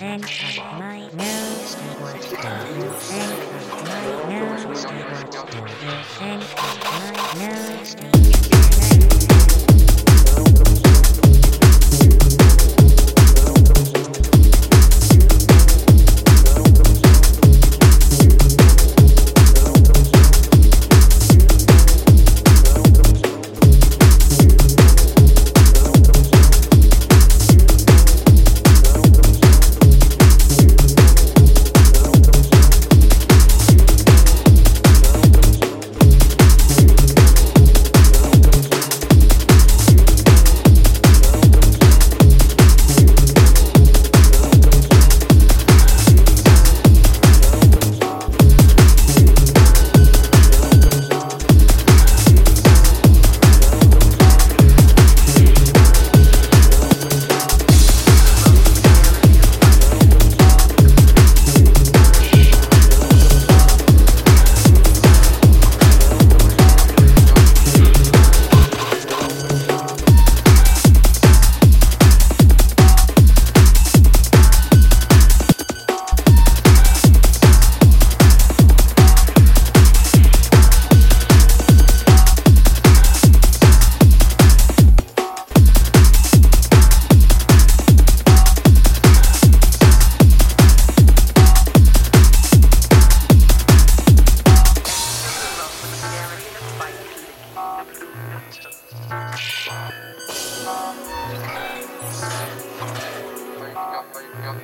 and up my nose towards the and my nose towards the and my nose. 안녕.